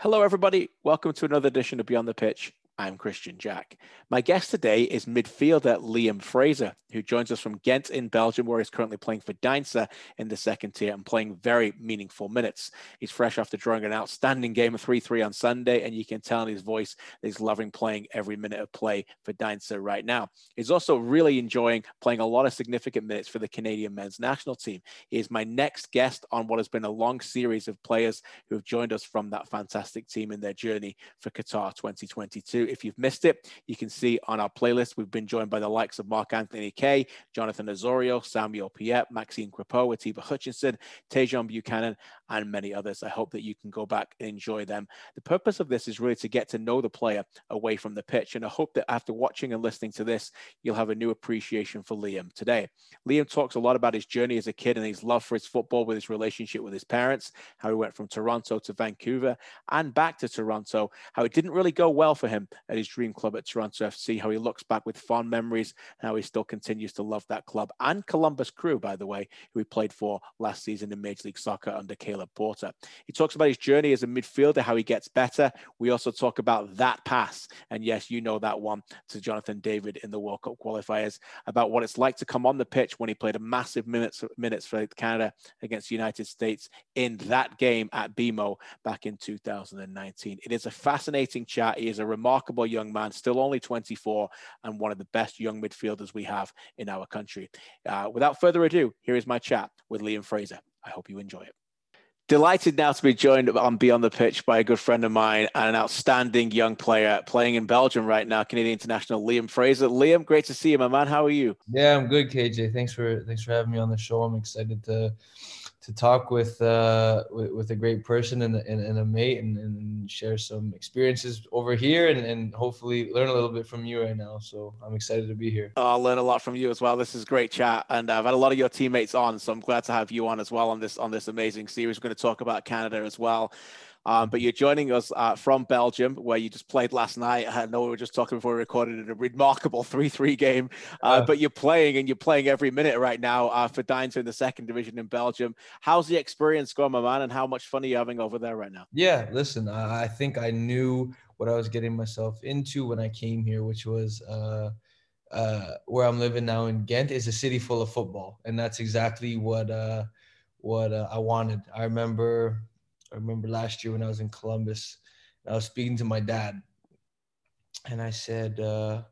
Hello, everybody. Welcome to another edition of Beyond the Pitch. I'm Kristian Jack. My guest today is midfielder Liam Fraser, who joins us from Ghent in Belgium, where he's currently playing for Deinze in the second tier and playing very meaningful minutes. He's fresh after drawing an outstanding game of 3 3 on Sunday, and you can tell in his voice that he's loving playing every minute of play for Deinze right now. He's also really enjoying playing a lot of significant minutes for the Canadian men's national team. He is my next guest on what has been a long series of players who have joined us from that fantastic team in their journey for Qatar 2022. If you've missed it, you can see on our playlist, we've been joined by the likes of Mark Anthony Kaye, Jonathan Osorio, Samuel Piette, Maxime Crépeau, Atiba Hutchinson, Tajon Buchanan, and many others. I hope that you can go back and enjoy them. The purpose of this is really to get to know the player away from the pitch. And I hope that after watching and listening to this, you'll have a new appreciation for Liam today. Liam talks a lot about his journey as a kid and his love for his football with his relationship with his parents, how he went from Toronto to Vancouver and back to Toronto, how it didn't really go well for him at his dream club at Toronto FC, how he looks back with fond memories, how he still continues to love that club and Columbus Crew, by the way, who he played for last season in Major League Soccer under Caleb Porter. He talks about his journey as a midfielder, how he gets better. We also talk about that pass, and yes, you know that one to Jonathan David in the World Cup qualifiers, about what it's like to come on the pitch when he played a massive minutes minutes for Canada against the United States in that game at BMO back in 2019. It is a fascinating chat. He is a remarkable young man, still only 24, and one of the best young midfielders we have in our country. Uh, without further ado, here is my chat with Liam Fraser. I hope you enjoy it. Delighted now to be joined on Beyond the Pitch by a good friend of mine and an outstanding young player playing in Belgium right now, Canadian international Liam Fraser. Liam, great to see you, my man. How are you? Yeah, I'm good, KJ. Thanks for thanks for having me on the show. I'm excited to to talk with uh, with, with, a great person and, and, and a mate and, and, share some experiences over here and, and hopefully learn a little bit from you right now. So I'm excited to be here. Oh, I'll learn a lot from you as well. This is great chat, and I've had a lot of your teammates on, so I'm glad to have you on as well on this on this amazing series. We're going to talk about Canada as well. Um, but you're joining us uh, from Belgium, where you just played last night. I know we were just talking before we recorded a remarkable 3 3 game. Uh, but you're playing and you're playing every minute right now uh, for Deinze in the second division in Belgium. How's the experience going, my man? And how much fun are you having over there right now? Yeah, listen, I think I knew what I was getting myself into when I came here, which was. Uh, uh, where I'm living now in Ghent is a city full of football, and that's exactly what uh, what uh, I wanted. I remember I remember last year when I was in Columbus, I was speaking to my dad, and I said, uh,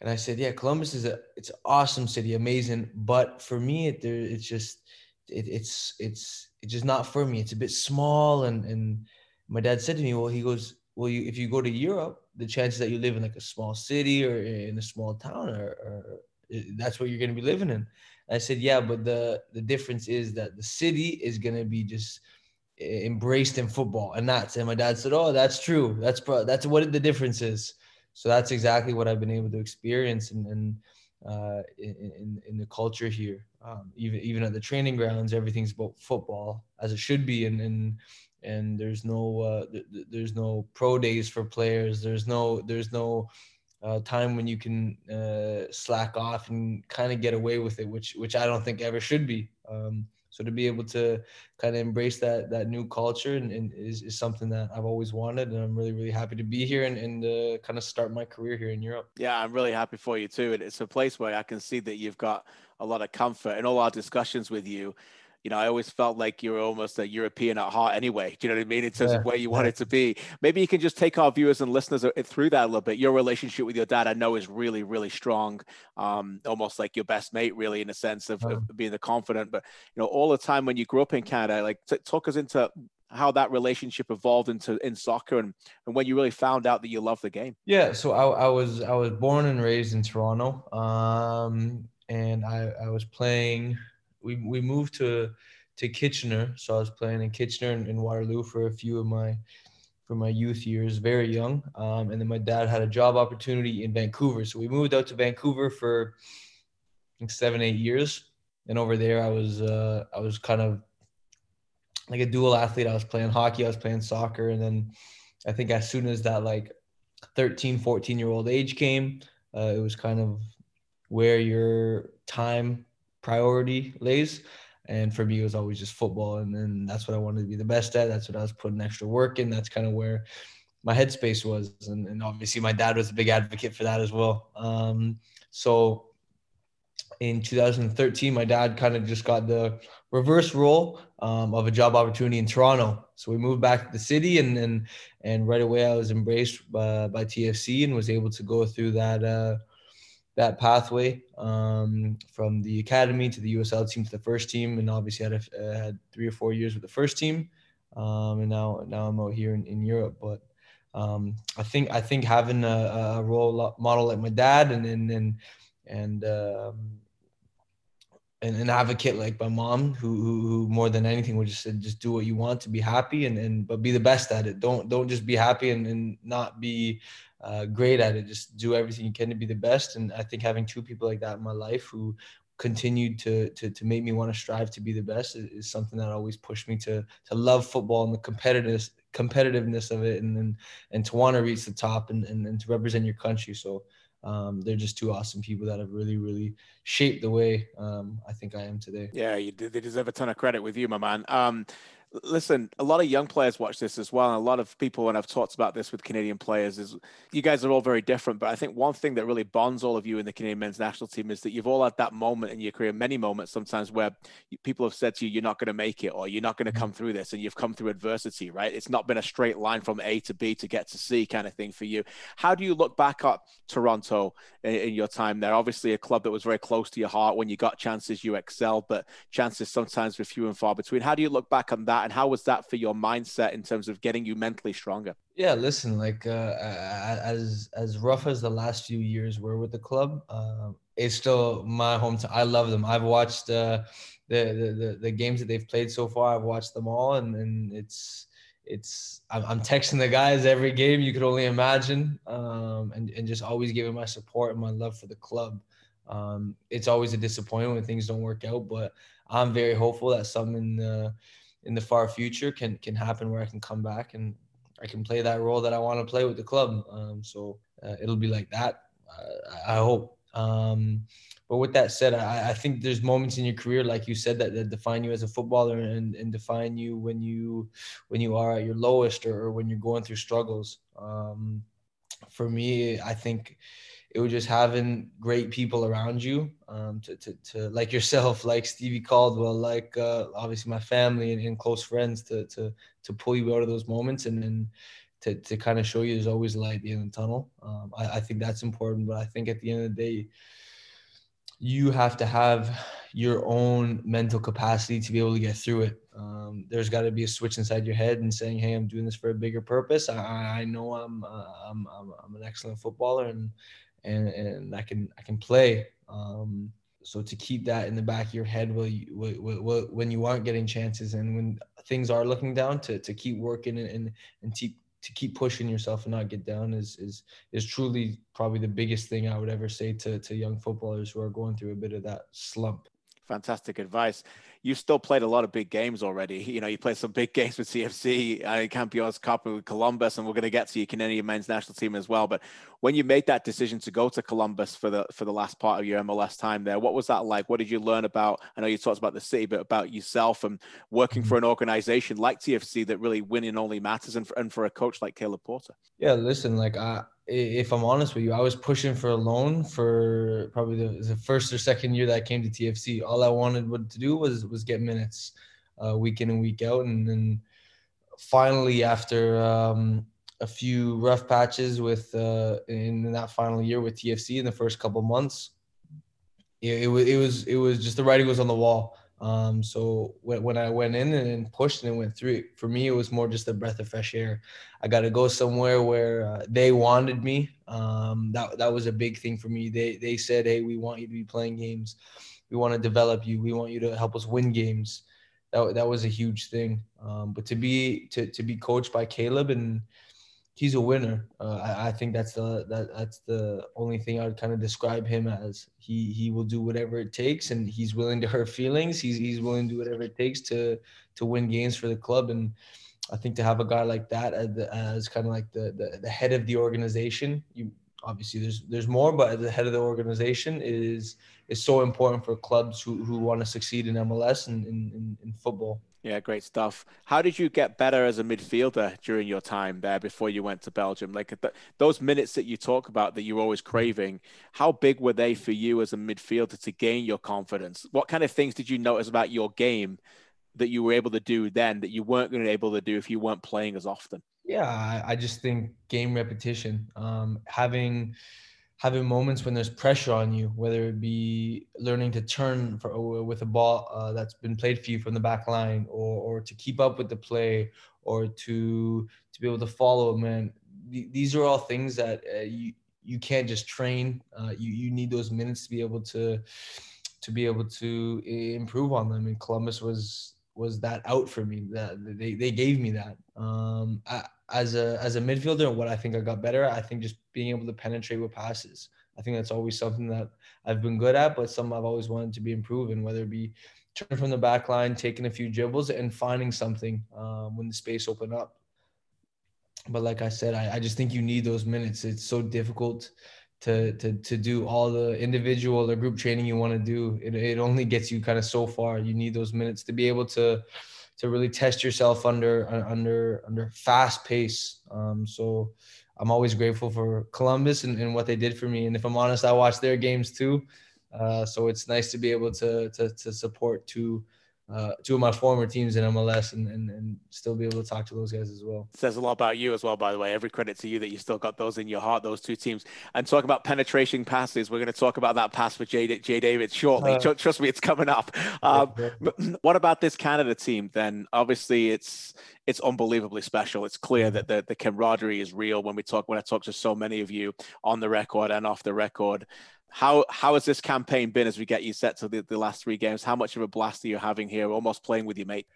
and I said, yeah, Columbus is a it's an awesome city, amazing, but for me, it, there it's just it, it's it's it's just not for me. It's a bit small, and and my dad said to me, well, he goes, well, you if you go to Europe, the chances that you live in like a small city or in a small town are that's what you're going to be living in. I said, yeah, but the the difference is that the city is going to be just embraced in football, and that's and my dad said, "Oh, that's true. That's pro- that's what the difference is." So that's exactly what I've been able to experience and and uh, in, in the culture here. Um, even even at the training grounds, everything's about football as it should be, and and and there's no uh, th- there's no pro days for players. There's no there's no uh, time when you can uh, slack off and kind of get away with it, which which I don't think ever should be. Um, so to be able to kind of embrace that that new culture and, and is, is something that I've always wanted, and I'm really really happy to be here and, and kind of start my career here in Europe. Yeah, I'm really happy for you too. and It's a place where I can see that you've got a lot of comfort in all our discussions with you you know, I always felt like you were almost a European at heart anyway. Do you know what I mean? In terms yeah. of where you wanted to be. Maybe you can just take our viewers and listeners through that a little bit. Your relationship with your dad, I know, is really, really strong. Um, almost like your best mate, really, in a sense of, of, being the confident. But you know, all the time when you grew up in Canada, like t- talk us into how that relationship evolved into in soccer and, and when you really found out that you love the game. Yeah, so I, I was I was born and raised in Toronto, um, and I, I was playing we we moved to to Kitchener, so I was playing in Kitchener and, in Waterloo for a few of my for my youth years, very young. Um, and then my dad had a job opportunity in Vancouver, so we moved out to Vancouver for seven eight years. And over there, I was uh, I was kind of like a dual athlete. I was playing hockey, I was playing soccer, and then I think as soon as that like 13, 14 year old age came, uh, it was kind of where your time priority lays. and for me it was always just football. And then that's what i wanted to be the best at. That's what i was putting extra work in. That's kind of where my headspace was. And, and obviously my dad was a big advocate for that as well. Um, so in 2013 my dad kind of just got the reverse role um, of a job opportunity in toronto. So we moved back to the city and and, and right away i was embraced by, by tfc and was able to go through that uh, that pathway um, from the academy to the USL team to the first team, and obviously had a, uh, had three or four years with the first team, um, and now now I'm out here in, in Europe. But um, I think I think having a, a, role model like my dad and and and and, um, and an advocate like my mom, who, who, who more than anything would just said, just do what you want to be happy and, and but be the best at it. Don't don't just be happy and, and not be uh, great at it. Just do everything you can to be the best. And I think having two people like that in my life who continued to to, to make me want to strive to be the best is, is, something that always pushed me to to love football and the competitiveness competitiveness of it and and, and to want to reach the top and, and, and to represent your country. So um, they're just two awesome people that have really, really shaped the way um, I think I am today. Yeah, you, they deserve a ton of credit with you, my man. Um, listen, a lot of young players watch this as well. And a lot of people, and I've talked about this with Canadian players, is you guys are all very different. But I think one thing that really bonds all of you in the Canadian men's national team is that you've all had that moment in your career, many moments sometimes where people have said to you, you're not going to make it or you're not going to come mm-hmm. through this. And you've come through adversity, right? It's not been a straight line from A to B to get to C kind of thing for you. How do you look back at Toronto in, in your time there? Obviously, a club that was very close to your heart. When you got chances, you excelled, but chances sometimes were few and far between. How do you look back on that? And how was that for your mindset in terms of getting you mentally stronger? Yeah, listen, like uh, as as rough as the last few years were with the club, uh, it's still my hometown. I love them. I've watched uh, the, the, the the games that they've played so far. I've watched them all, and and it's it's I'm, I'm texting the guys every game you could only imagine, um, and and just always giving my support and my love for the club. Um, it's always a disappointment when things don't work out, but I'm very hopeful that something. in the in the far future can can happen where I can come back and I can play that role that I want to play with the club. Um, so uh, it'll be like that. Uh, I hope. Um, but with that said, I, I, think there's moments in your career, like you said, that, that define you as a footballer and, and define you when you when you are at your lowest or, or when you're going through struggles. Um, for me, I think it was just having great people around you um, to, to, to like yourself like stevie caldwell like uh, obviously my family and, and, close friends to, to to pull you out of those moments and then to, to kind of show you there's always light at the the tunnel um, I, I think that's important but i think at the end of the day you have to have your own mental capacity to be able to get through it. Um, there's got to be a switch inside your head and saying, "Hey, I'm doing this for a bigger purpose. I, I know I'm, uh, I'm, I'm I'm an excellent footballer, and and and I can I can play. Um, so to keep that in the back of your head while you, when you aren't getting chances and when things are looking down, to to keep working and and, and keep to keep pushing yourself and not get down is is is truly probably the biggest thing I would ever say to to young footballers who are going through a bit of that slump. Fantastic advice. You've still played a lot of big games already. You know, you played some big games with TFC, uh, Campeones Cup with Columbus, and we're going to get to your Canadian men's national team as well. But when you made that decision to go to Columbus for the for the last part of your MLS time there, what was that like? What did you learn about? I know you talked about the city, but about yourself and working mm-hmm. for an organization like TFC that really winning only matters, and for, and for a coach like Caleb Porter. Yeah, listen, like I if I'm honest with you, I was pushing for a loan for probably the, the, first or second year that I came to TFC. All I wanted to do was was get minutes, uh, week in and week out, and then finally, after um, a few rough patches with uh, in that final year with TFC in the first couple months, it, it was it was it was just the writing was on the wall. Um, so when, when I went in and pushed and went through it, for me, it was more just a breath of fresh air. I got to go somewhere where uh, they wanted me. Um, that, that was a big thing for me. They, they said, Hey, we want you to be playing games. We want to develop you. We want you to help us win games. That, that was a huge thing. Um, but to be, to, to be coached by Caleb and, he's a winner. Uh, I, I, think that's the that, that's the only thing I would kind of describe him as. He he will do whatever it takes, and he's willing to hurt feelings. He's he's willing to do whatever it takes to to win games for the club. And I think to have a guy like that as, as kind of like the, the the head of the organization, you obviously there's there's more, but the head of the organization is is so important for clubs who, who want to succeed in MLS and in, in, in football. Yeah, great stuff. How did you get better as a midfielder during your time there before you went to Belgium? Like the, those minutes that you talk about that you're always craving, how big were they for you as a midfielder to gain your confidence? What kind of things did you notice about your game that you were able to do then that you weren't going to be able to do if you weren't playing as often? Yeah, I just think game repetition, um, having having moments when there's pressure on you, whether it be learning to turn for, uh, with a ball uh, that's been played for you from the back line, or or to keep up with the play, or to to be able to follow. A man, these are all things that uh, you you can't just train. Uh, you you need those minutes to be able to to be able to improve on them. And Columbus was was that out for me. That they, they gave me that. Um, I, as a as a midfielder, and what I think I got better, I think just being able to penetrate with passes. I think that's always something that I've been good at, but something I've always wanted to be improving, whether it be turning from the back line, taking a few dribbles, and finding something um, when the space opened up. But like I said, I, I just think you need those minutes. It's so difficult to to to do all the individual or group training you want to do. It, it only gets you kind of so far. You need those minutes to be able to to really test yourself under under under fast pace. Um, so I'm always grateful for Columbus and, and what they did for me. And if I'm honest, I watch their games too. Uh, so it's nice to be able to to, to support two uh, two of my former teams in MLS and, and, and still be able to talk to those guys as well. Says a lot about you as well, by the way. Every credit to you that you still got those in your heart, those two teams. And talk about penetration passes, we're going to talk about that pass for Jay, Jay David shortly. Uh, Trust me, it's coming up. Um, what about this Canada team then? Obviously, it's it's unbelievably special. It's clear that the, the camaraderie is real when we talk when I talk to so many of you on the record and off the record. How how has this campaign been as we get you set to the, the last three games? How much of a blast are you having here, almost playing with your mate?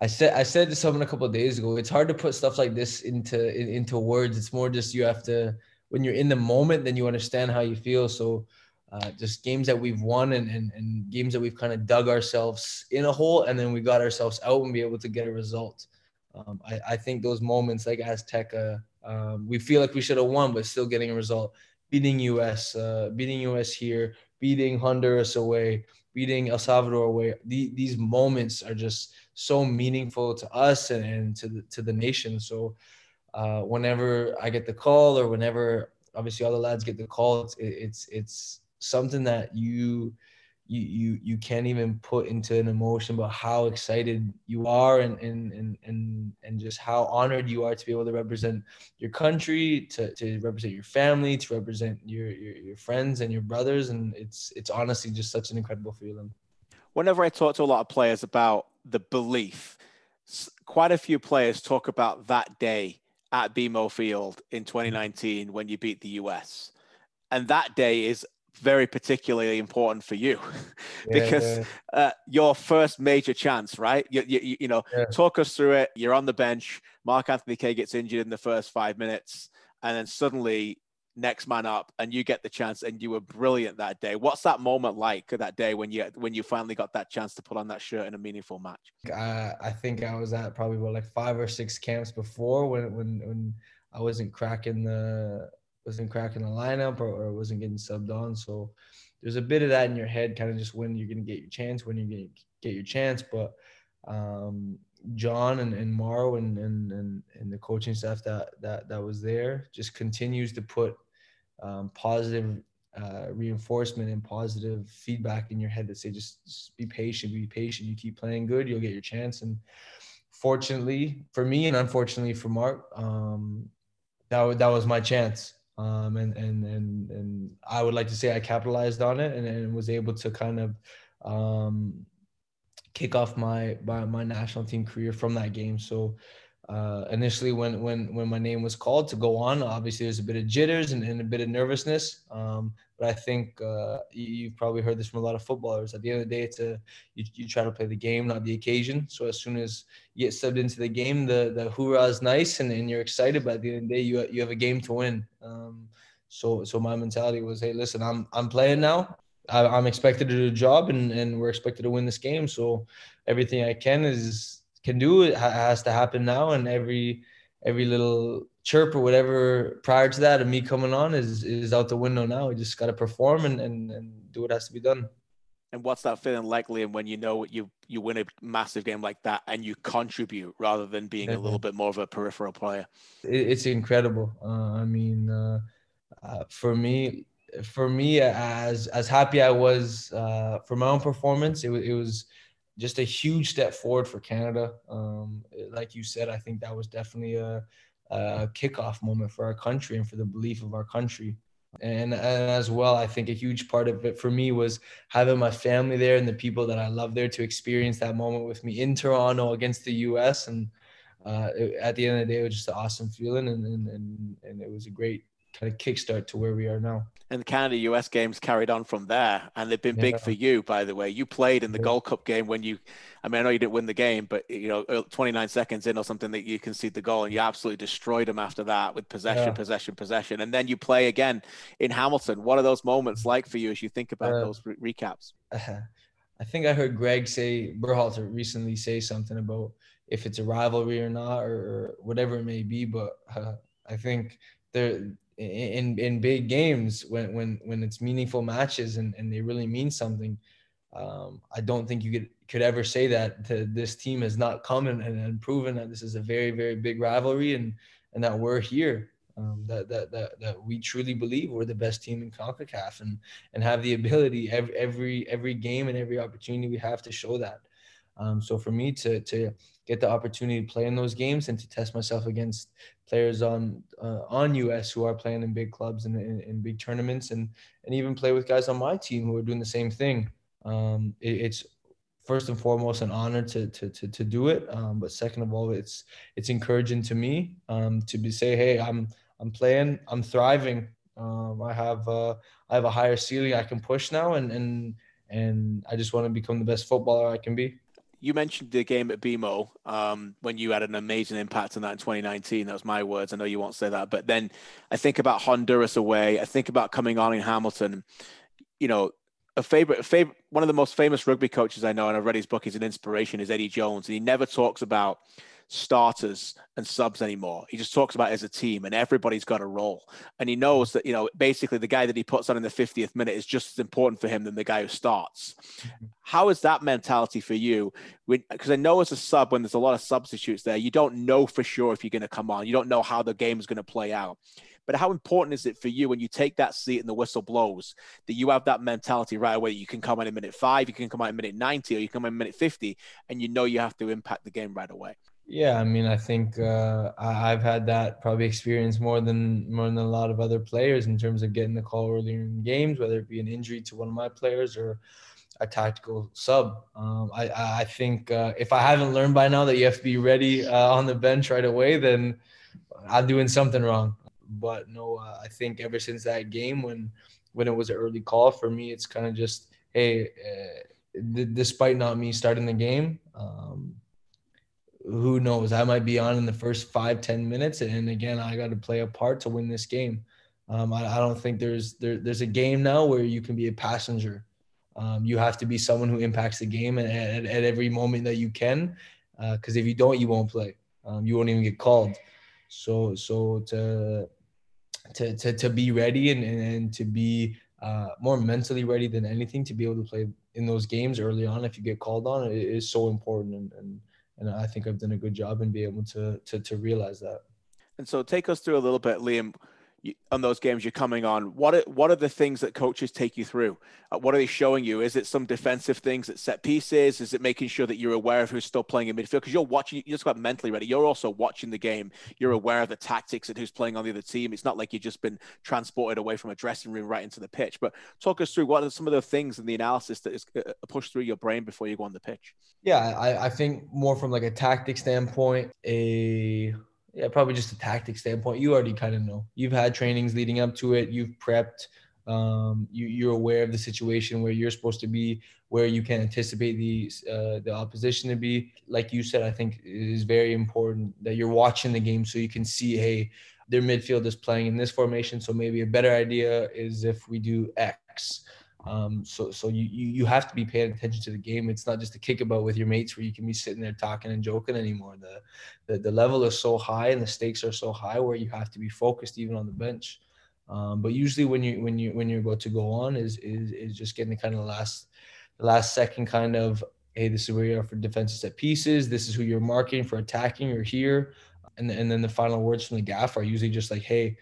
I said I said to someone a couple of days ago. It's hard to put stuff like this into in, into words. It's more just you have to when you're in the moment, then you understand how you feel. So uh, just games that we've won and, and, and games that we've kind of dug ourselves in a hole and then we got ourselves out and be able to get a result. Um, I, I think those moments like Azteca, um, we feel like we should have won, but still getting a result beating US, uh, beating US here, beating Honduras away, beating El Salvador away. The, these moments are just so meaningful to us and, and to the to the nation. So uh, whenever I get the call, or whenever obviously all the lads get the call, it's it's it's something that you you you you can't even put into an emotion about how excited you are and and and and, and just how honored you are to be able to represent your country to, to represent your family to represent your, your your friends and your brothers. And it's it's honestly just such an incredible feeling. Whenever i talk to a lot of players about the belief quite a few players talk about that day at BMO Field in 2019 when you beat the US and that day is very particularly important for you because yeah. uh, your first major chance, right? You, you, you know, yeah. talk us through it. You're on the bench. Mark Anthony Kaye gets injured in the first five minutes, and then suddenly next man up, and you get the chance, and you were brilliant that day. What's that moment like that day when you when you finally got that chance to put on that shirt in a meaningful match? I, I think I was at probably what like five or six camps before when when when I wasn't cracking the wasn't cracking the lineup or, or wasn't getting subbed on. So there's a bit of that in your head, kind of just when you're going to get your chance, when you're going to get your chance. But um, John and, and Mauro and, and, and, and the coaching staff that, that, that was there just continues to put um, positive uh, reinforcement and positive feedback in your head that say just, just, be patient, be patient. You keep playing good, you'll get your chance. And fortunately for me, and unfortunately for Mark, um, that that was my chance um, and and and and I would like to say I capitalized on it and, and was able to kind of um, kick off my, my my national team career from that game. So uh, initially, when when when my name was called to go on, obviously there's a bit of jitters and, and a bit of nervousness. Um, but I think uh, you, have probably heard this from a lot of footballers. At the end of the day, it's a you, you try to play the game, not the occasion. So as soon as you get subbed into the game, the the hoorah is nice and, and you're excited. But at the end of the day, you you have a game to win. Um, so so my mentality was, hey, listen, I'm I'm playing now. I, I'm expected to do a job, and and we're expected to win this game. So everything I can is can do it has to happen now, and every every little chirp or whatever prior to that of me coming on is is out the window now. We just got to perform and, and and do what has to be done. And what's that feeling like, Liam, when you know you you win a massive game like that and you contribute rather than being a little bit more of a peripheral player? It's incredible. Uh, I mean, uh, uh, for me, for me, as as happy I was uh, for my own performance, it, it was just a huge step forward for Canada. Um, like you said, I think that was definitely a, a kickoff moment for our country and for the belief of our country. And, and as well, I think a huge part of it for me was having my family there and the people that I love there to experience that moment with me in Toronto against the U.S. And uh, it, at the end of the day, it was just an awesome feeling, and and and, and it was a great kind of kickstart to where we are now. And the Canada US games carried on from there, and they've been yeah. big for you, by the way. You played in the yeah. Gold Cup game when you, I mean, I know you didn't win the game, but you know, 29 seconds in or something that you concede the goal, and you absolutely destroyed them after that with possession, yeah. possession, possession, and then you play again in Hamilton. What are those moments like for you as you think about uh, those re- recaps? Uh, I think I heard Gregg say Berhalter recently say something about if it's a rivalry or not, or, or whatever it may be, but uh, I think there in in big games when when when it's meaningful matches and, and they really mean something um, I don't think you could could ever say that to, this team has not come and, and, proven that this is a very very big rivalry and and that we're here um, that, that that that we truly believe we're the best team in CONCACAF and and have the ability every every every game and every opportunity we have to show that um, so for me to to get the opportunity to play in those games and to test myself against players on uh, on US who are playing in big clubs and in, big tournaments, and and even play with guys on my team who are doing the same thing. Um, it, it's first and foremost an honor to to to, to do it, um, but second of all, it's it's encouraging to me um, to be say, hey, I'm I'm playing, I'm thriving. Um, I have uh, I have a higher ceiling I can push now, and and and I just want to become the best footballer I can be you mentioned the game at BMO um, when you had an amazing impact on that in 2019. That was my words. I know you won't say that, but then I think about Honduras away. I think about coming on in Hamilton. You know, a favorite, a favorite, one of the most famous rugby coaches I know, and I've read his book. He's an inspiration. Is Eddie Jones, and he never talks about starters and subs anymore. He just talks about as a team and everybody's got a role. And he knows that, you know, basically the guy that he puts on in the 50th minute is just as important for him than the guy who starts. Mm-hmm. How is that mentality for you? Because I know as a sub, when there's a lot of substitutes there, you don't know for sure if you're going to come on. You don't know how the game is going to play out. But how important is it for you when you take that seat and the whistle blows that you have that mentality right away? You can come in a minute five, you can come out in minute 90, or you can come in minute 50, and you know you have to impact the game right away. Yeah, I mean, I think uh, I've had that probably experience more than more than a lot of other players in terms of getting the call earlier in games, whether it be an injury to one of my players or a tactical sub. Um, I I think uh, if I haven't learned by now that you have to be ready uh, on the bench right away, then I'm doing something wrong. But no, uh, I think ever since that game when when it was an early call for me, it's kind of just hey, uh, d- despite not me starting the game. Um, who knows? I might be on in the first five, ten minutes, and again, I got to play a part to win this game. Um, I, I, don't think there's there, there's a game now where you can be a passenger. Um, you have to be someone who impacts the game at, at, at every moment that you can, because uh, if you don't, you won't play. Um, you won't even get called. So so to to to, to be ready and, and, and to be uh, more mentally ready than anything to be able to play in those games early on if you get called on is so important and, and and I think I've done a good job in being able to to to realize that. And so, take us through a little bit, Liam on those games you're coming on what are, what are the things that coaches take you through? Uh, what are they showing you? Is it some defensive things at set pieces? Is it making sure that you're aware of who's still playing in midfield? Because you're watching you're just got mentally ready. You're also watching the game. You're aware of the tactics and who's playing on the other team. It's not like you've just been transported away from a dressing room right into the pitch. But talk us through what are some of the things in the analysis that is uh, pushed through your brain before you go on the pitch? Yeah I, I think more from like a tactic standpoint a yeah, probably just a tactic standpoint. You already kind of know. You've had trainings leading up to it. You've prepped. Um, you, you're aware of the situation where you're supposed to be, where you can anticipate the uh, the opposition to be. Like you said, I think it is very important that you're watching the game so you can see, hey, their midfield is playing in this formation. So maybe a better idea is if we do X. Um, so so you, you you have to be paying attention to the game. It's not just a kickabout with your mates where you can be sitting there talking and joking anymore. The, the the level is so high and the stakes are so high where you have to be focused even on the bench. Um, but usually when you when you when you're about to go on is is is just getting the kind of last the last second kind of hey this is where you are for defensive set pieces. This is who you're marking for attacking or here, and and then the final words from the gaff are usually just like hey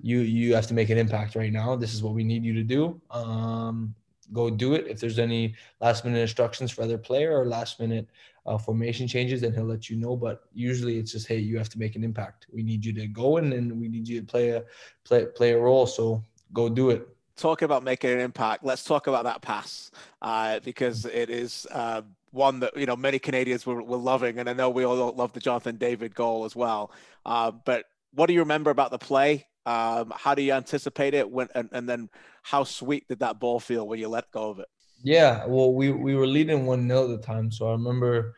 you you have to make an impact right now. This is what we need you to do. Um, go do it. If there's any last minute instructions for other player or last minute uh, formation changes, then he'll let you know. But usually it's just, hey, you have to make an impact. We need you to go in and we need you to play a play play a role. So go do it. Talking about making an impact, let's talk about that pass uh, because it is uh, one that you know many Canadians were, were loving, and I know we all love the Jonathan David goal as well. Uh, but what do you remember about the play? Um, how do you anticipate it when and, and then how sweet did that ball feel when you let go of it? Yeah, well, we we were leading one 0 at the time, so I remember,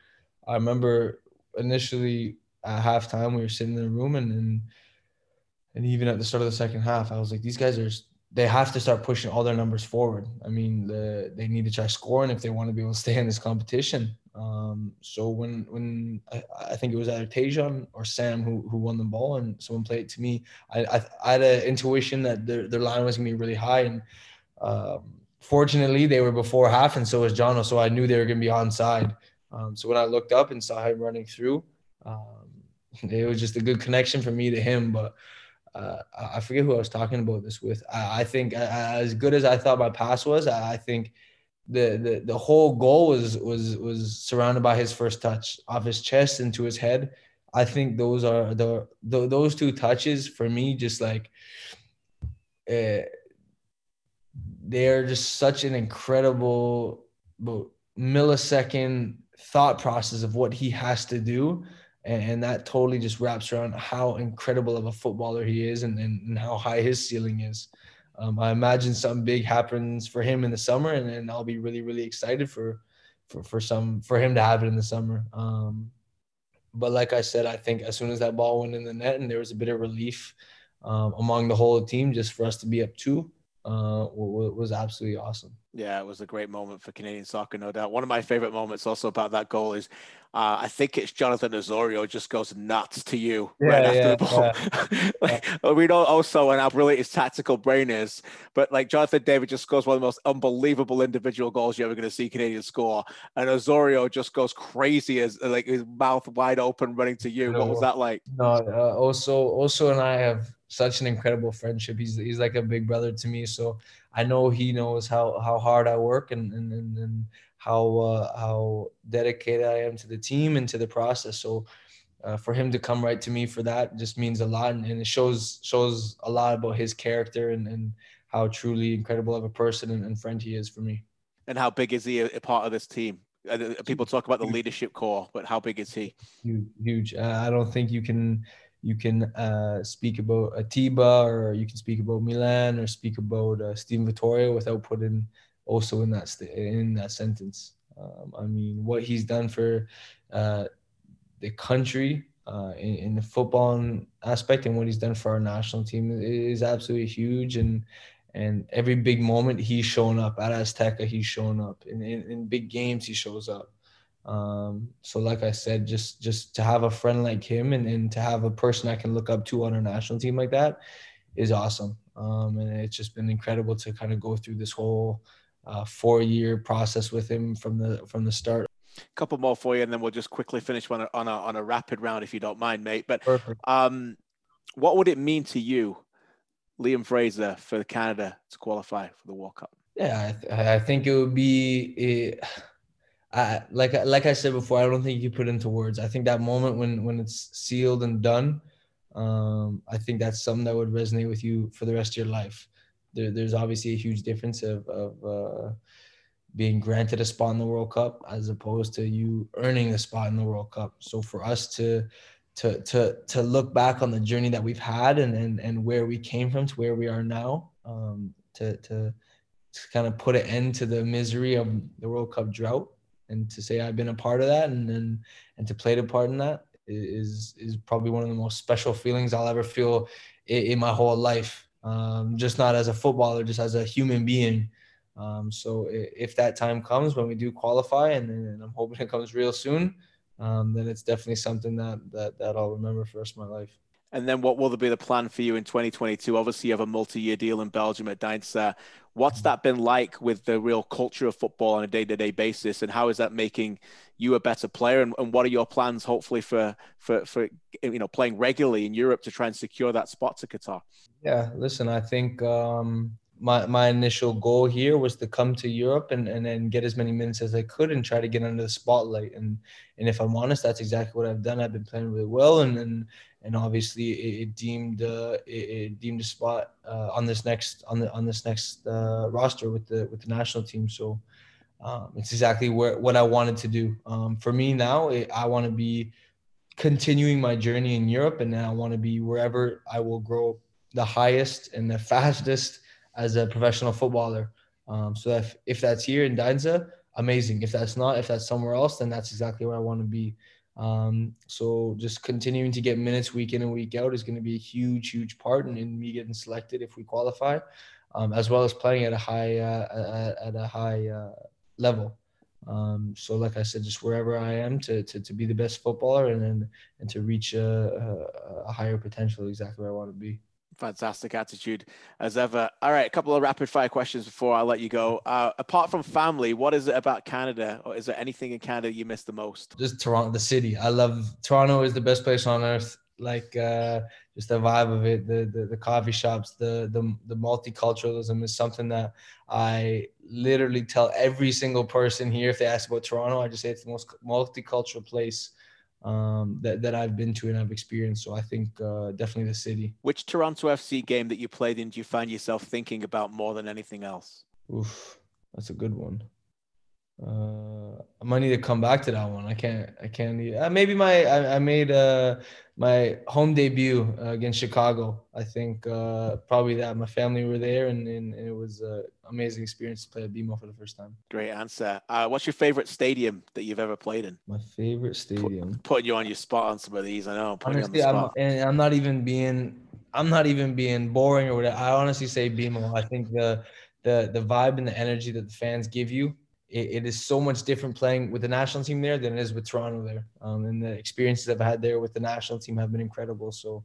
I remember initially at halftime we were sitting in the room and and and even at the start of the second half, I was like, these guys are they have to start pushing all their numbers forward. I mean, the, they need to try scoring if they want to be able to stay in this competition. Um, so when when I, I, think it was either Tajon or Sam who, who won the ball and someone played it to me, I, I, I had an intuition that their, their line was gonna be really high and um, fortunately they were before half and so was Jono, so I knew they were gonna be onside. Um, so when I looked up and saw him running through, um, it was just a good connection for me to him. But uh, I forget who I was talking about this with. I, I think as good as I thought my pass was, I think the the the whole goal was was was surrounded by his first touch off his chest into his head. I think those are the, the those two touches for me just like uh, they're just such an incredible millisecond thought process of what he has to do and, that totally just wraps around how incredible of a footballer he is and, and, and how high his ceiling is um, I imagine something big happens for him in the summer, and I'll be really, really excited for for for some for him to have it in the summer. Um, but like I said, I think as soon as that ball went in the net and there was a bit of relief um, among the whole team, just for us to be up two, uh, was absolutely awesome. Yeah, it was a great moment for Canadian soccer, no doubt. One of my favorite moments also about that goal is uh, I think it's Jonathan Osorio just goes nuts to you yeah, right after yeah, the ball. Yeah. like, we know Osorio and how brilliant his tactical brain is, but like Jonathan David just scores one of the most unbelievable individual goals you're ever going to see Canadian score, and Osorio just goes crazy as like his mouth wide open running to you. What was that like? No, uh, also Osorio and I have such an incredible friendship. He's he's like a big brother to me. So I know he knows how how hard I work and and and, and how uh, how dedicated I am to the team and to the process. So uh, for him to come right to me for that just means a lot, and, and it shows shows a lot about his character and and how truly incredible of a person and, and friend he is for me. And how big is he a, part of this team? Uh, people talk about the leadership core, but how big is he? Huge. huge. Uh, I don't think you can you can uh, speak about Atiba or you can speak about Milan or speak about uh, Steven Vitória without putting Osorio in that st- in that sentence. Um, I mean, what he's done for uh, the country uh, in, in, the football aspect and what he's done for our national team is absolutely huge. And and every big moment he's shown up at Azteca, he's shown up in, in, in big games, he shows up. Um, so like I said, just just to have a friend like him and, and to have a person I can look up to on a national team like that is awesome. Um, and it's just been incredible to kind of go through this whole uh, four year process with him from the from the start. A couple more for you, and then we'll just quickly finish on a, on a, on a rapid round if you don't mind, mate. But Perfect. um, what would it mean to you, Liam Fraser, for Canada to qualify for the World Cup? Yeah, I, th- I think it would be. It, Like like I said before, I don't think you put into words. I think that moment when when it's sealed and done, um, I think that's something that would resonate with you for the rest of your life. There, there's obviously a huge difference of of uh, being granted a spot in the World Cup as opposed to you earning a spot in the World Cup. So for us to to to to look back on the journey that we've had and and, and where we came from to where we are now, um, to to to kind of put an end to the misery of the World Cup drought and to say I've been a part of that and and, and to play a part in that is is probably one of the most special feelings I'll ever feel in, in my whole life. Um, just not as a footballer, just as a human being. Um, so if that time comes when we do qualify, and, and I'm hoping it comes real soon, um, then it's definitely something that that that I'll remember for the rest of my life. And then what will be the plan for you in 2022? Obviously, you have a multi-year deal in Belgium at Deinze. What's that been like with the real culture of football on a day-to-day basis, and how is that making you a better player? And, and what are your plans, hopefully, for for for you know playing regularly in Europe to try and secure that spot to Qatar? Yeah, listen, I think um, my my initial goal here was to come to Europe and and then get as many minutes as I could and try to get under the spotlight. And and if I'm honest, that's exactly what I've done. I've been playing really well, and and and obviously it, it deemed uh, it, it, deemed a spot uh, on this next on the on this next uh, roster with the with the national team. So um, it's exactly where what I wanted to do. Um, for me now, it, I want to be continuing my journey in Europe, and I want to be wherever I will grow the highest and the fastest as a professional footballer. Um, so if, if that's here in Deinze, amazing. If that's not, if that's somewhere else, then that's exactly where I want to be. Um, so just continuing to get minutes week in and week out is going to be a huge, huge part in, in me getting selected if we qualify, um, as well as playing at a high uh, at, a high uh, level. Um, so like I said, just wherever I am to, to, to be the best footballer and and, and to reach a, a, a higher potential, exactly where I want to be. Fantastic attitude as ever. All right, a couple of rapid fire questions before I let you go. Uh, apart from family, what is it about Canada, or is there anything in Canada you miss the most? Just Toronto, the city. I love Toronto. is the best place on earth. Like uh, just the vibe of it, the, the the coffee shops, the the the multiculturalism is something that I literally tell every single person here if they ask about Toronto. I just say it's the most multicultural place um, that, that I've been to and I've experienced. So I think uh, definitely the city. Which Toronto FC game that you played in do you find yourself thinking about more than anything else? Oof, that's a good one. Uh, I might need to come back to that one. I can't. I can't. Uh, maybe my. I, I made uh my home debut uh, against Chicago. I think uh, probably that. My family were there, and, and, and it was an amazing experience to play at BMO for the first time. Great answer. Uh, what's your favorite stadium that you've ever played in? My favorite stadium. Put, putting you on your spot on some of these. I know. Honestly, I'm, and I'm not even being. I'm not even being boring or whatever. I honestly say BMO. I think the the the vibe and the energy that the fans give you it, it is so much different playing with the national team there than it is with Toronto there. Um, and the experiences I've had there with the national team have been incredible. So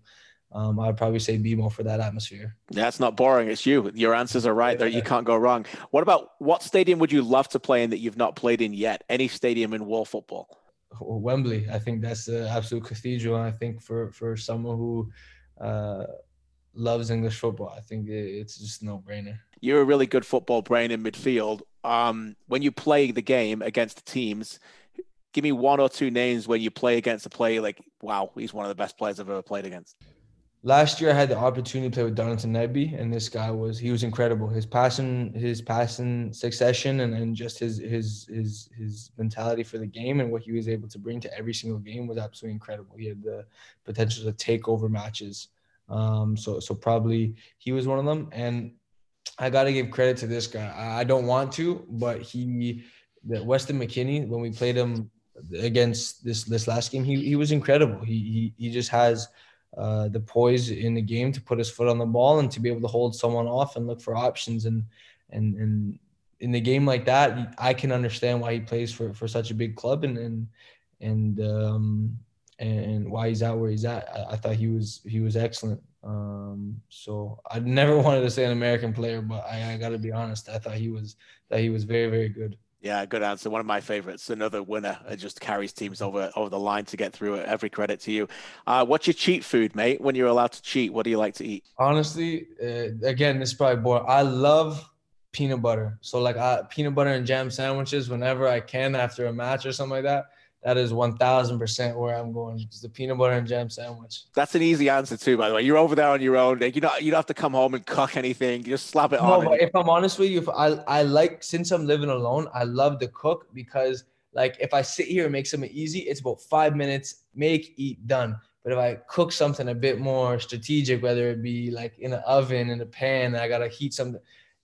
um, I'd probably say BMO for that atmosphere. That's not boring. It's you. Your answers are right there. You can't go wrong. What about what stadium would you love to play in that you've not played in yet? Any stadium in world football? Wembley. I think that's the absolute cathedral. And I think for for someone who uh, loves English football, I think it's just no brainer. You're a really good football brain in midfield um, when you play the game against teams, give me one or two names when you play against a player like, wow, he's one of the best players I've ever played against. Last year, I had the opportunity to play with Darlington Nagbe, and this guy was he was incredible. His passing, his passing succession, and, and just his his his his mentality for the game and what he was able to bring to every single game was absolutely incredible. He had the potential to take over matches. Um, so so probably he was one of them. And I got to give credit to this guy. I don't want to, but he, the Weston McKennie, when we played him against this this last game, he he was incredible. He he, he just has uh, the poise in the game to put his foot on the ball and to be able to hold someone off and look for options and and and in the game like that, I can understand why he plays for for such a big club and and and um and why he's out where he's at. I, I thought he was he was excellent. Um, so I never wanted to say an American player, but I, I got to be honest. I thought he was that he was very very good. Yeah, good answer. One of my favorites. Another winner. It just carries teams over over the line to get through it. Every credit to you. Uh, what's your cheat food, mate? When you're allowed to cheat, what do you like to eat? Honestly, uh, again, this is probably boring. I love peanut butter. So like I, peanut butter and jam sandwiches whenever I can after a match or something like that that is 1000% where I'm going. It's the peanut butter and jam sandwich. That's an easy answer too, by the way. You're over there on your own. Like, you don't, you don't have to come home and cook anything. You just slap it no, on. But if I'm honest with you, if I, I like, since I'm living alone, I love to cook because like if I sit here and make something easy, it's about five minutes, make, eat, done. But if I cook something a bit more strategic, whether it be like in an oven, in a pan, I got to heat something,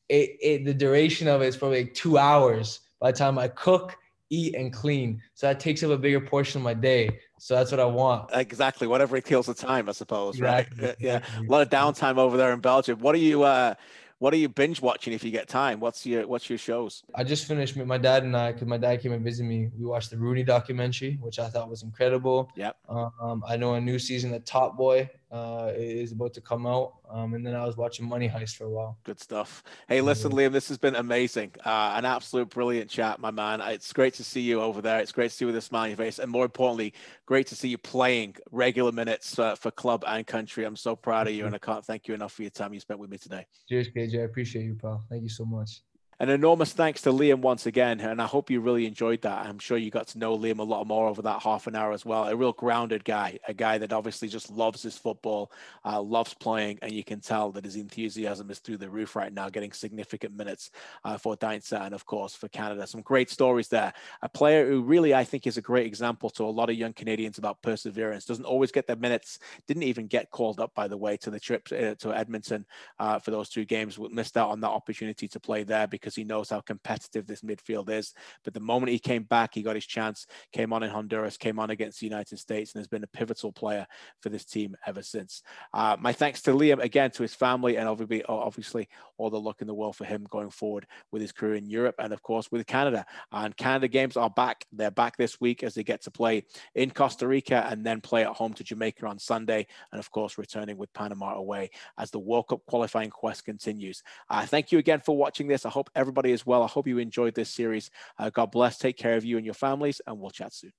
it, it, the duration of it is probably like two hours by the time I cook eat and clean. So that takes up a bigger portion of my day. So that's what I want. Exactly. Whatever it kills the time, I suppose. Exactly. Right. Yeah. A lot of downtime over there in Belgium. What are you uh What are you binge watching if you get time? What's your what's your shows? I just finished my dad and I because my dad came and visited me. We watched the Rooney documentary, which I thought was incredible. Yep. Um, I know a new season of Top Boy uh, is about to come out. Um, and then I was watching Money Heist for a while. Good stuff. Hey, listen, Liam, this has been amazing. Uh, an absolute brilliant chat, my man. It's great to see you over there. It's great to see you with a smile on your face. And more importantly, great to see you playing regular minutes uh, for club and country. I'm so proud of you, and I can't thank you enough for your time you spent with me today. Cheers, KJ. I appreciate you, pal. Thank you so much. An enormous thanks to Liam once again, and I hope you really enjoyed that. I'm sure you got to know Liam a lot more over that half an hour as well. A real grounded guy, a guy that obviously just loves his football, uh, loves playing, and you can tell that his enthusiasm is through the roof right now, getting significant minutes uh, for Deinze and, of course, for Canada. Some great stories there. A player who really, I think, is a great example to a lot of young Canadians about perseverance. Doesn't always get the minutes, didn't even get called up, by the way, to the trip uh, to Edmonton uh, for those two games. Missed out on that opportunity to play there because because he knows how competitive this midfield is. But the moment he came back, he got his chance, came on in Honduras, came on against the United States, and has been a pivotal player for this team ever since. Uh, my thanks to Liam again, to his family, and obviously, obviously all the luck in the world for him going forward with his career in Europe and, of course, with Canada. And Canada games are back. They're back this week as they get to play in Costa Rica and then play at home to Jamaica on Sunday. And, of course, returning with Panama away as the World Cup qualifying quest continues. Uh, thank you again for watching this. I hope everybody as well. I hope you enjoyed this series. Uh, God bless. Take care of you and your families, and we'll chat soon.